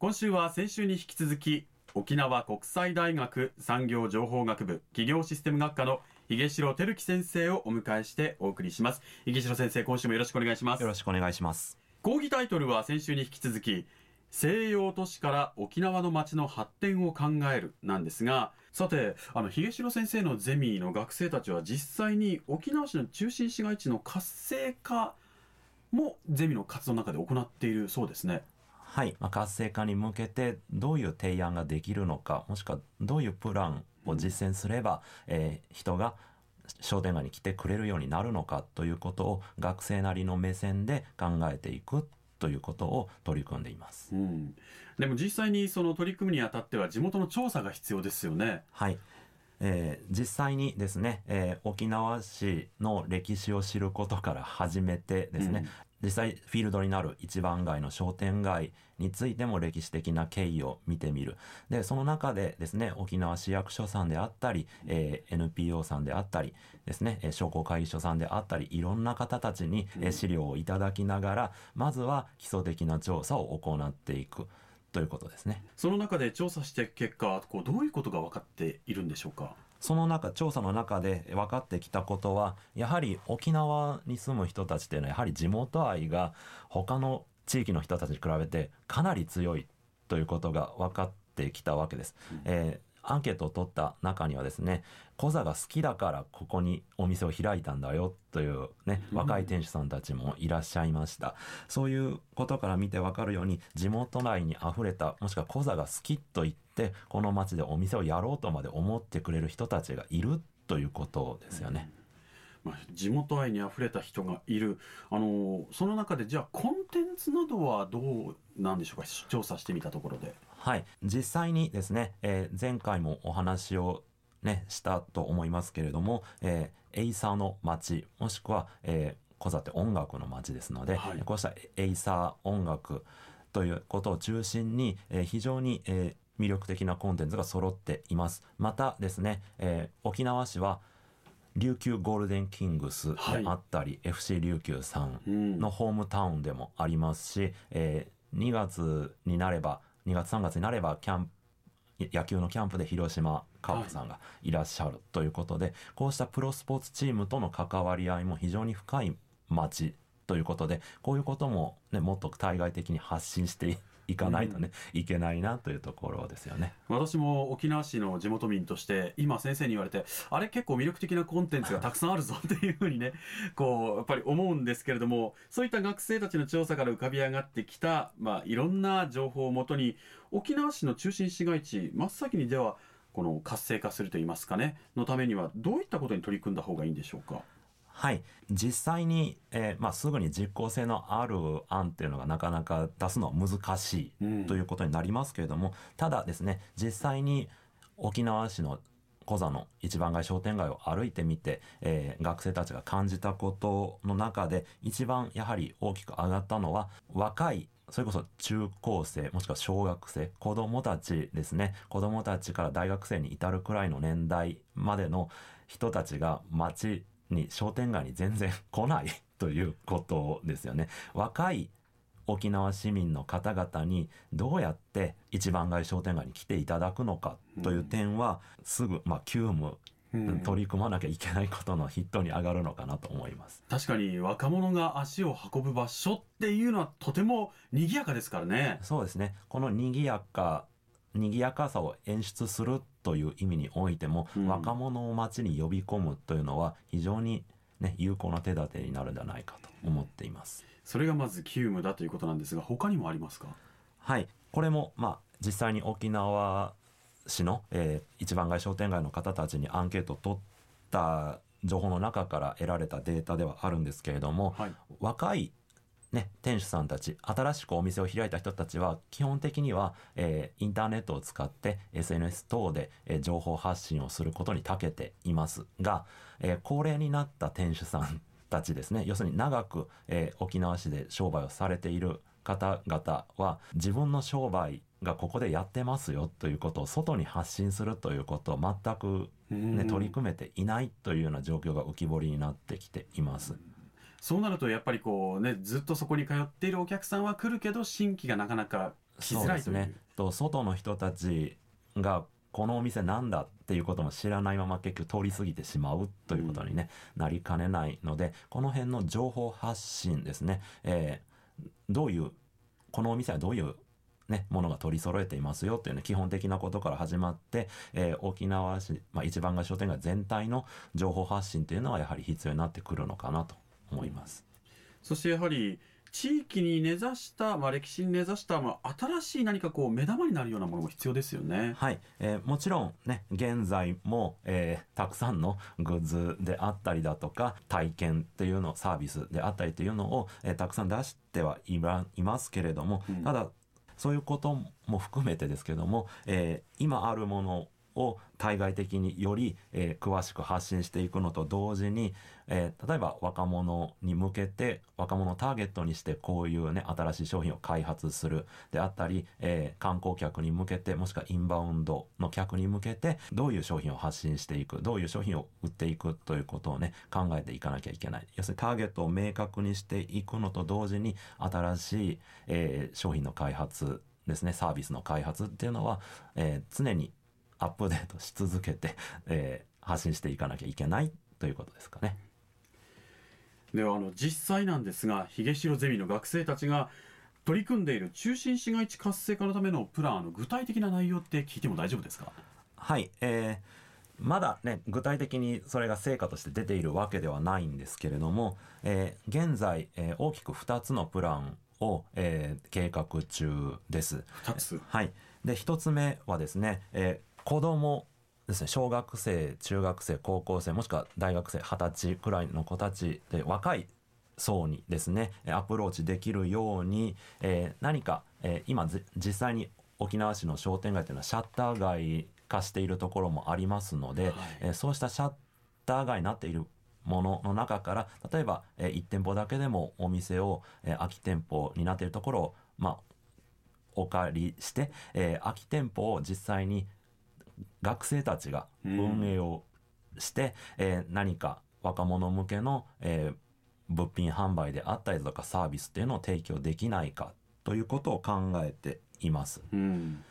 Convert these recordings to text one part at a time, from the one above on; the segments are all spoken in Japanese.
今週は先週に引き続き沖縄国際大学産業情報学部企業システム学科の井城照樹先生をお迎えしてお送りします。井城先生今週もよろしくお願いします。よろしくお願いします。講義タイトルは先週に引き続き西洋都市から沖縄の街の発展を考えるなんですがさてあの秀城先生のゼミの学生たちは実際に沖縄市の中心市街地の活性化もゼミの活動の中で行っているそうですねはい、まあ、活性化に向けてどういう提案ができるのかもしくはどういうプランを実践すれば、えー、人が商店街に来てくれるようになるのかということを学生なりの目線で考えていくということを取り組んでいます、うん、でも実際にその取り組むにあたっては地元の調査が必要ですよね。はいえー、実際にですね、えー、沖縄市の歴史を知ることから始めてですね、うん、実際フィールドになる一番街の商店街についても歴史的な経緯を見てみる。で、その中でですね、沖縄市役所さんであったり、えー、NPO さんであったりですね、商工会議所さんであったり、いろんな方たちに資料をいただきながら、まずは基礎的な調査を行っていく。ということですね。その中で調査して結果、こうどういうことが分かっているんでしょうか？その中、調査の中で分かってきたことは、やはり沖縄に住む人たちっていうのは、やはり地元愛が他の地域の人たちに比べてかなり強いということが分かってきたわけです。うん、えーアンケートを取った中にはですね、コザが好きだからここにお店を開いたんだよというね、若い店主さんたちもいらっしゃいました。そういうことから見てわかるように、地元内に溢れた、もしくはコザが好きと言って、この街でお店をやろうとまで思ってくれる人たちがいるということですよね。まあ、地元愛にあふれた人がいるあのその中でじゃあコンテンツなどはどうなんでしょうか？調査してみたところで。はい。実際にですね、えー、前回もお話をね、したと思いますけれども、えー、エイサーの街、もしくは、えー、コザって音楽の街ですので、はい、こうしたエイサー音楽ということを中心に、えー、非常に、えー、魅力的なコンテンツが揃っています。またですね、えー、沖縄市は琉球ゴールデンキングスであったり、はい、FC 琉球さんのホームタウンでもありますし、えー、2月になれば、2月3月になればキャンプ野球のキャンプで広島カープさんがいらっしゃるということで、はい、こうしたプロスポーツチームとの関わり合いも非常に深い街ということでこういうことも、ね、もっと対外的に発信していかないとね、いけないなというところですよね。私も沖縄市の地元民として今先生に言われてあれ結構魅力的なコンテンツがたくさんあるぞっていうふうにねこうやっぱり思うんですけれどもそういった学生たちの調査から浮かび上がってきた、まあ、いろんな情報をもとに沖縄市の中心市街地真っ先にではこの活性化するといいますかねのためにはどういったことに取り組んだ方がいいんでしょうか？はい。実際に、えー、まあ、すぐに実効性のある案っていうのがなかなか出すのは難しいということになりますけれども、うん、ただですね、実際に沖縄市の小座の一番街商店街を歩いてみて、えー、学生たちが感じたことの中で一番やはり大きく上がったのは若いそれこそ中高生、もしくは小学生、子供たちですね。子供たちから大学生に至るくらいの年代までの人たちが街に商店街に全然 来ないということですよね。若い沖縄市民の方々にどうやって一番街商店街に来ていただくのかという点は、すぐ、まあ、急務取り組まなきゃいけないことの筆頭に上がるのかなと思います。確かに若者が足を運ぶ場所っていうのはとても賑やかですからね。そうですね。この賑やか賑やかさを演出するとという意味においても、うん。若者を街に呼び込むというのは非常に、ね、有効な手立てになるんじゃないかと思っています。それがまず急務だということなんですが他にもありますか？はい、これも、まあ、実際に沖縄市の、えー一番街商店街の方たちにアンケートを取った情報の中から得られたデータではあるんですけれども、はい。若い、ね、店主さんたち新しくお店を開いた人たちは基本的には、えーインターネットを使って SNS 等で、えー情報発信をすることに長けていますが、えー高齢になった店主さんたちですね要するに長く、えー沖縄市で商売をされている方々は自分の商売がここでやってますよということを外に発信するということを全く、ね、取り組めていないというような状況が浮き彫りになってきています。そうなるとやっぱりこうねずっとそこに通っているお客さんは来るけど新規がなかなか来づらいという。そうですね。と外の人たちがこのお店なんだっていうことも知らないまま結局通り過ぎてしまうということに、ねなりかねないのでこの辺の情報発信ですね、えーどういうこのお店はどういうね、ものが取り揃えていますよっていうね、基本的なことから始まって、えー沖縄市、まあ、一番街商店街全体の情報発信というのはやはり必要になってくるのかなと。思います。そしてやはり地域に根ざした、まあ、歴史に根ざした、まあ、新しい何かこう目玉になるようなものも必要ですよね。はい、えーもちろんね現在も、えーたくさんのグッズであったりだとか体験っていうのサービスであったりというのを、えーたくさん出してはいまいますけれども、うんただそういうことも含めてですけども、えー今あるものを対外的により、えー詳しく発信していくのと同時に、えー例えば若者に向けて若者をターゲットにしてこういうね新しい商品を開発するであったり、えー観光客に向けてもしくはインバウンドの客に向けてどういう商品を発信していくどういう商品を売っていくということをね考えていかなきゃいけない。要するにターゲットを明確にしていくのと同時に新しい、え商品の開発ですねサービスの開発っていうのは、えー常にアップデートし続けて、えー発信していかなきゃいけないということですかね。ではあの実際なんですが秀城ゼミの学生たちが取り組んでいる中心市街地活性化のためのプランあの具体的な内容って聞いても大丈夫ですか？はい、えーまだね具体的にそれが成果として出ているわけではないんですけれども、えー現在、えー大きく2つのプランを、えー計画中です。2つ？はい、で1つ目はですね、えー子供ですね。小学生中学生高校生もしくは大学生二十歳くらいの子たちで若い層にですねえーアプローチできるように、えー何か、えー今ぜ実際に沖縄市の商店街というのはシャッター街化しているところもありますので、はい。えーそうしたシャッター街になっているものの中から例えば、え1店舗だけでもお店を、えー空き店舗になっているところを、まあ、お借りして、えー空き店舗を実際に学生たちが運営をして、えー何か若者向けの、えー物品販売であったりとかサービスっていうのを提供できないかということを考えています。うん。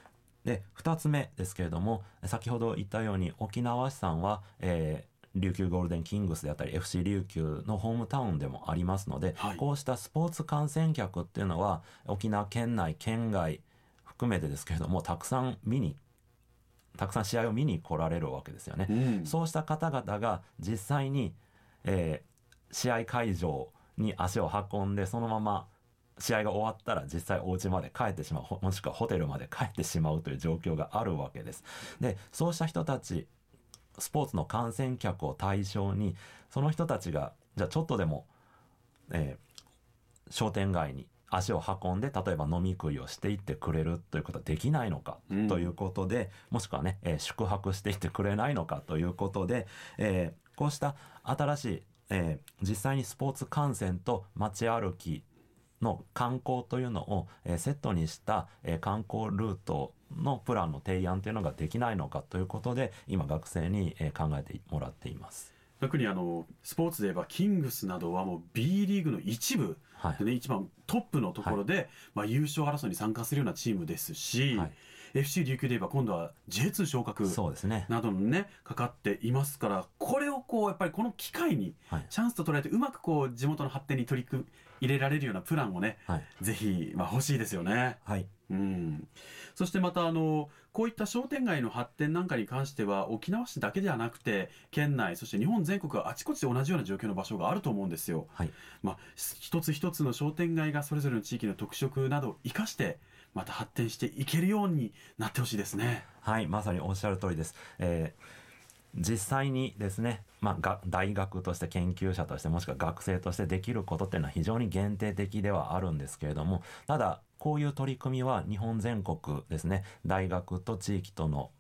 で2つ目ですけれども先ほど言ったように沖縄市さんは、えー琉球ゴールデンキングスであったり FC 琉球のホームタウンでもありますので、はい。こうしたスポーツ観戦客っていうのは沖縄県内県外含めてですけれどもたくさん見にたくさん試合を見に来られるわけですよね。うんそうした方々が実際に、えー試合会場に足を運んでそのまま試合が終わったら実際お家まで帰ってしまうほもしくはホテルまで帰ってしまうという状況があるわけです。でそうした人たちスポーツの観戦客を対象にその人たちがじゃあちょっとでも、えー商店街に足を運んで例えば飲み食いをしていってくれるということはできないのかうんということで、もしくはね、えー宿泊していってくれないのかということで、えーこうした新しい、えー実際にスポーツ観戦と街歩きの観光というのを、えーセットにした、えー観光ルートのプランの提案というのができないのかということで今学生に、えー考えてもらっています。特にあのスポーツで言えばキングスなどはもう B リーグの一部はい。でね一番トップのところで、まあ、優勝争いに参加するようなチームですし、はい。FC 琉球で言えば今度は J2 昇格そうですね。などのねかかっていますからこれをこうやっぱりこの機会にチャンスと捉えてうまくこう地元の発展に取り組入れられるようなプランをね、はい、ぜひ、まあ、欲しいですよね。はい、うん、そしてまたあのこういった商店街の発展なんかに関しては沖縄市だけではなくて県内そして日本全国あちこちで同じような状況の場所があると思うんですよ。はい、まあ、一つ一つの商店街がそれぞれの地域の特色などを生かしてまた発展していけるようになってほしいですね。はいまさにおっしゃる通りです。えー実際にですね、まあ、大学として研究者としてもしくは学生としてできることっていうのは非常に限定的ではあるんですけれどもただこういう取り組みは日本全国ですね大学と地域との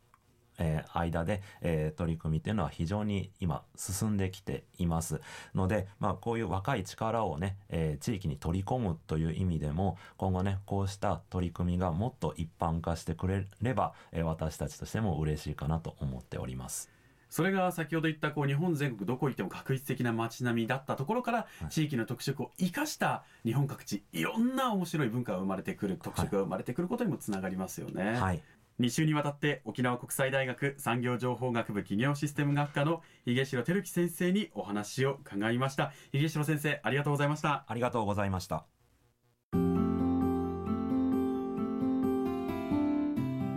えー、間で、えー、取り組みっていうのは非常に今進んできていますので、まあ、こういう若い力をね、えー、地域に取り込むという意味でも今後ねこうした取り組みがもっと一般化してくれれば、え、私たちとしても嬉しいかなと思っております。それが先ほど言ったこう日本全国どこ行っても確実的な街並みだったところから地域の特色を生かした日本各地いろんな面白い文化が生まれてくる特色が生まれてくることにもつながりますよね。はい。2週にわたって沖縄国際大学産業情報学部企業システム学科の井城照樹先生にお話を伺いました。井城先生ありがとうございました。ありがとうございました。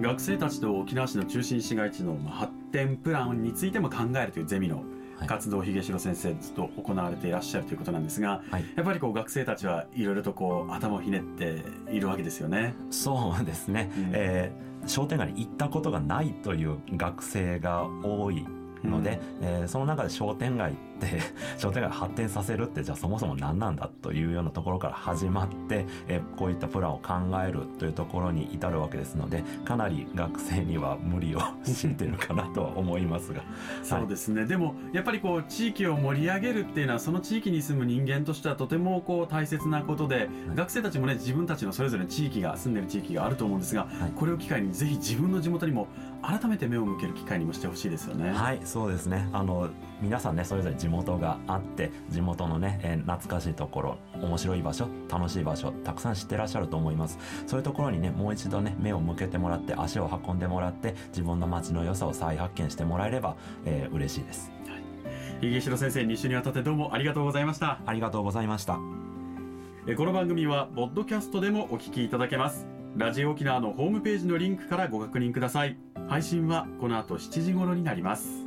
学生たちと沖縄市の中心市街地の発展プランについても考えるというゼミの活動を秀城先生ずっと行われていらっしゃるということなんですが、はい、やっぱりこう学生たちはいろいろとこう頭をひねっているわけですよね。そうですね、うん、えー、商店街に行ったことがないという学生が多いので、うん、えー、その中で商店街って 商店街発展させるってじゃあそもそも何なんだというようなところから始まって、えー、こういったプランを考えるというところに至るわけですのでかなり学生には無理を強いてるかなとは思いますが。そうですね、はい、でもやっぱりこう地域を盛り上げるっていうのはその地域に住む人間としてはとてもこう大切なことで、はい、学生たちもね自分たちのそれぞれの地域が住んでる地域があると思うんですが、はい、これを機会にぜひ自分の地元にも改めて目を向ける機会にもしてほしいですよね。はいそうですね。あの皆さんねそれぞれ地元があって地元のね、えー、懐かしいところ面白い場所楽しい場所たくさん知ってらっしゃると思います。そういうところにねもう一度ね目を向けてもらって足を運んでもらって自分の街の良さを再発見してもらえれば、えー、嬉しいです、はい、井城先生2週にわたってどうもありがとうございました。ありがとうございました。この番組はポッドキャストでもお聞きいただけます。ラジオ沖縄のホームページのリンクからご確認ください配信はこの後7時頃になります。